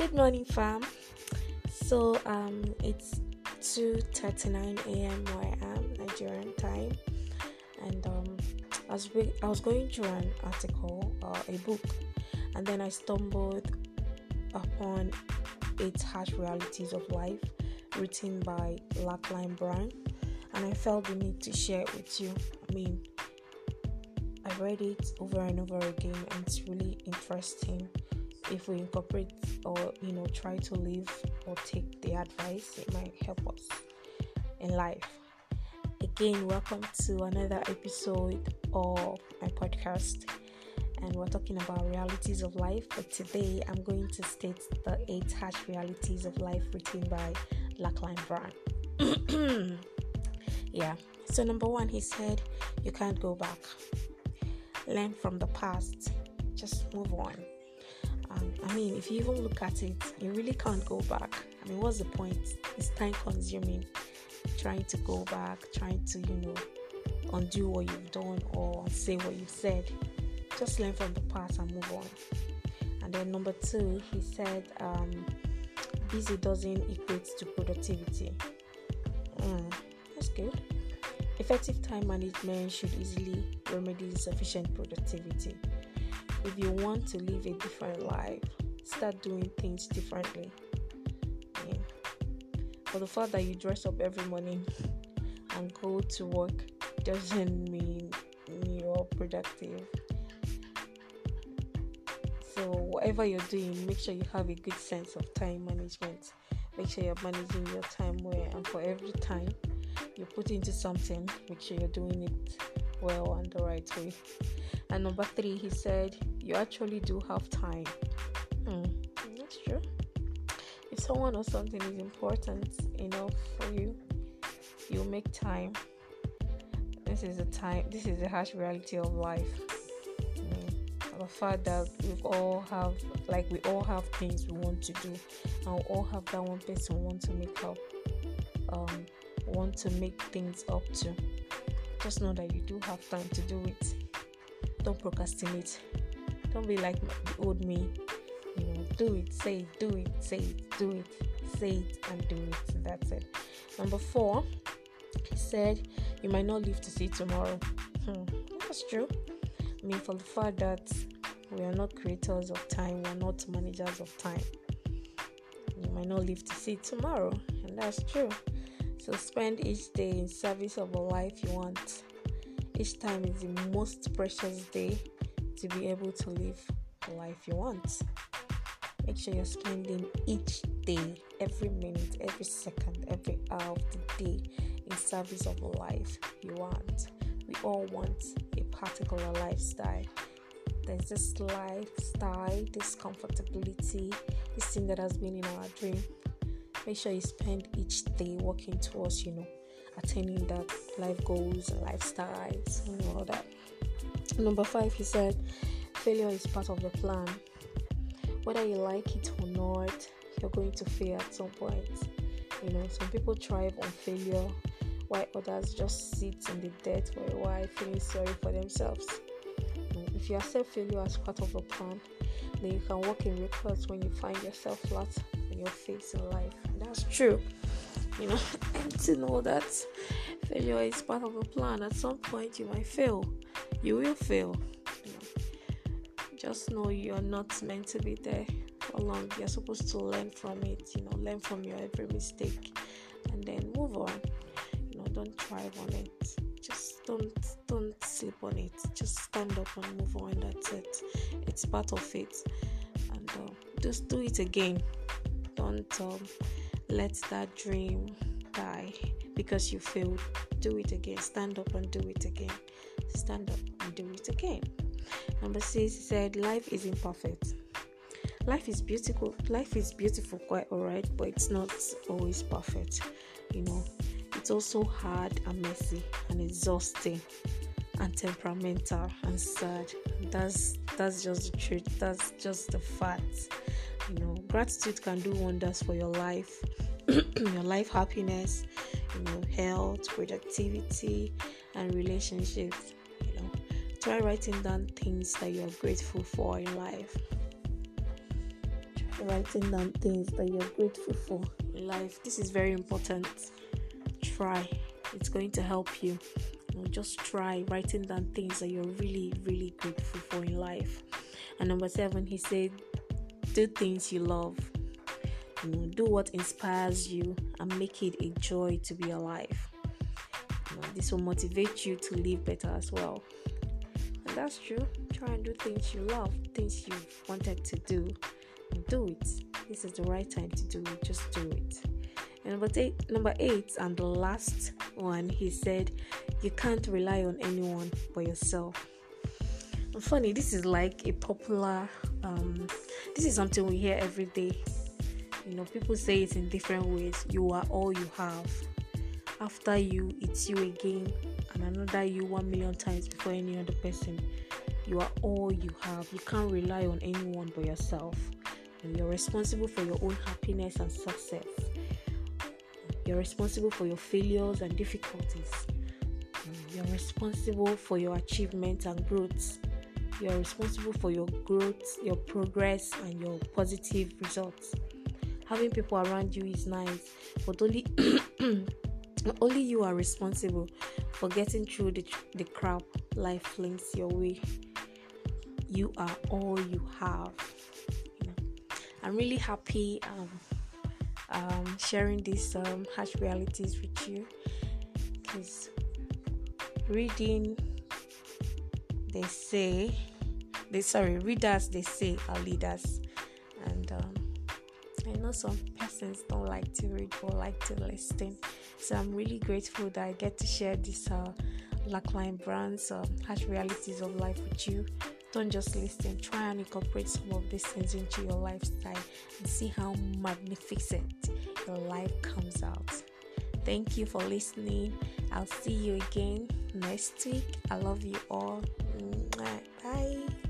Good morning, fam. So um, it's 2:39 a.m. where I am, Nigerian time, and um, I was re- I was going through an article, uh, a book, and then I stumbled upon eight harsh realities of life, written by Lachlan Brown, and I felt the need to share it with you. I mean, I read it over and over again, and it's really interesting if we incorporate or you know try to live or take the advice it might help us in life. Again welcome to another episode of my podcast and we're talking about realities of life. But today i'm going to state the eight harsh realities of life written by Lachlan Brown. Yeah. So number one he said you can't go back. Learn from the past. Just move on I mean, if you even look at it, you really can't go back. I mean, what's the point? It's time consuming trying to go back, trying to, you know, undo what you've done or say what you've said. Just learn from the past and move on. And then number two, he said, um, busy doesn't equate to productivity. Mm, that's good. Effective time management should easily remedy insufficient productivity if you want to live a different life, start doing things differently. Yeah. But the fact that you dress up every morning and go to work doesn't mean you're productive. So, whatever you're doing, make sure you have a good sense of time management. Make sure you're managing your time well, and for every time you put into something, make sure you're doing it well and the right way. And number three, he said, You actually do have time. Hmm, that's true. If someone or something is important enough for you, you make time. This is a time, this is a harsh reality of life. The fact that we all have, like, we all have things we want to do, and we all have that one person we want to make up, um, want to make things up to. Just know that you do have time to do it don't procrastinate. Don't be like the old me. You know, do it, say it, do it, say it, do it, say it, and do it. That's it. Number four, he said, You might not live to see tomorrow. Hmm, that's true. I mean, for the fact that we are not creators of time, we are not managers of time. You might not live to see tomorrow, and that's true. So spend each day in service of a life you want each time is the most precious day to be able to live the life you want. Make sure you're spending each day, every minute, every second, every hour of the day in service of a life you want. We all want a particular lifestyle. There's this lifestyle, this comfortability, this thing that has been in our dream. Sure you spend each day working towards, you know, attaining that life goals and lifestyles and all that. Number five, he said, failure is part of the plan. Whether you like it or not, you're going to fail at some point. You know, some people thrive on failure, while others just sit in the dirt for a while, feeling sorry for themselves. If you accept failure as part of the plan, then you can walk in miracles when you find yourself flat your face in life. That's true you know, and to know that failure is part of a plan. At some point, you might fail. You will fail. You know. Just know you're not meant to be there for long. You're supposed to learn from it. You know, learn from your every mistake, and then move on. You know, don't thrive on it. Just don't don't sleep on it. Just stand up and move on. That's it. It's part of it, and uh, just do it again. Don't. Um, let that dream die because you failed. Do it again. Stand up and do it again. Stand up and do it again. Number six, said, Life is imperfect. Life is beautiful. Life is beautiful, quite alright, but it's not always perfect. You know, it's also hard and messy and exhausting and temperamental and sad. That's that's just the truth. That's just the fact. You know, gratitude can do wonders for your life, your life happiness, you know, health, productivity, and relationships. You know, try writing down things that you are grateful for in life. try writing down things that you're grateful for in life. This is very important. Try, it's going to help you. just try writing down things that you're really, really grateful for in life. And number seven, he said, do things you love. You know, do what inspires you and make it a joy to be alive. You know, this will motivate you to live better as well. And that's true. Try and do things you love, things you've wanted to do, do it. This is the right time to do it. Just do it. And number eight, number eight, and the last one, he said, you can't rely on anyone but yourself. Funny, this is like a popular. Um, this is something we hear every day. You know, people say it in different ways. You are all you have. After you, it's you again, and another you one million times before any other person. You are all you have. You can't rely on anyone but yourself. And you're responsible for your own happiness and success. You're responsible for your failures and difficulties. You're responsible for your achievements and growths. You're responsible for your growth, your progress, and your positive results. Having people around you is nice, but only only you are responsible for getting through the, the crap life flings your way. You are all you have. I'm really happy um, um, sharing these um, harsh realities with you because reading, they say, they sorry, readers they say are leaders, and um, I know some persons don't like to read or like to listen. So I'm really grateful that I get to share this uh, Lachlan Brown's um, harsh realities of life with you. Don't just listen, try and incorporate some of these things into your lifestyle and see how magnificent your life comes out. Thank you for listening. I'll see you again next week. I love you all. Bye.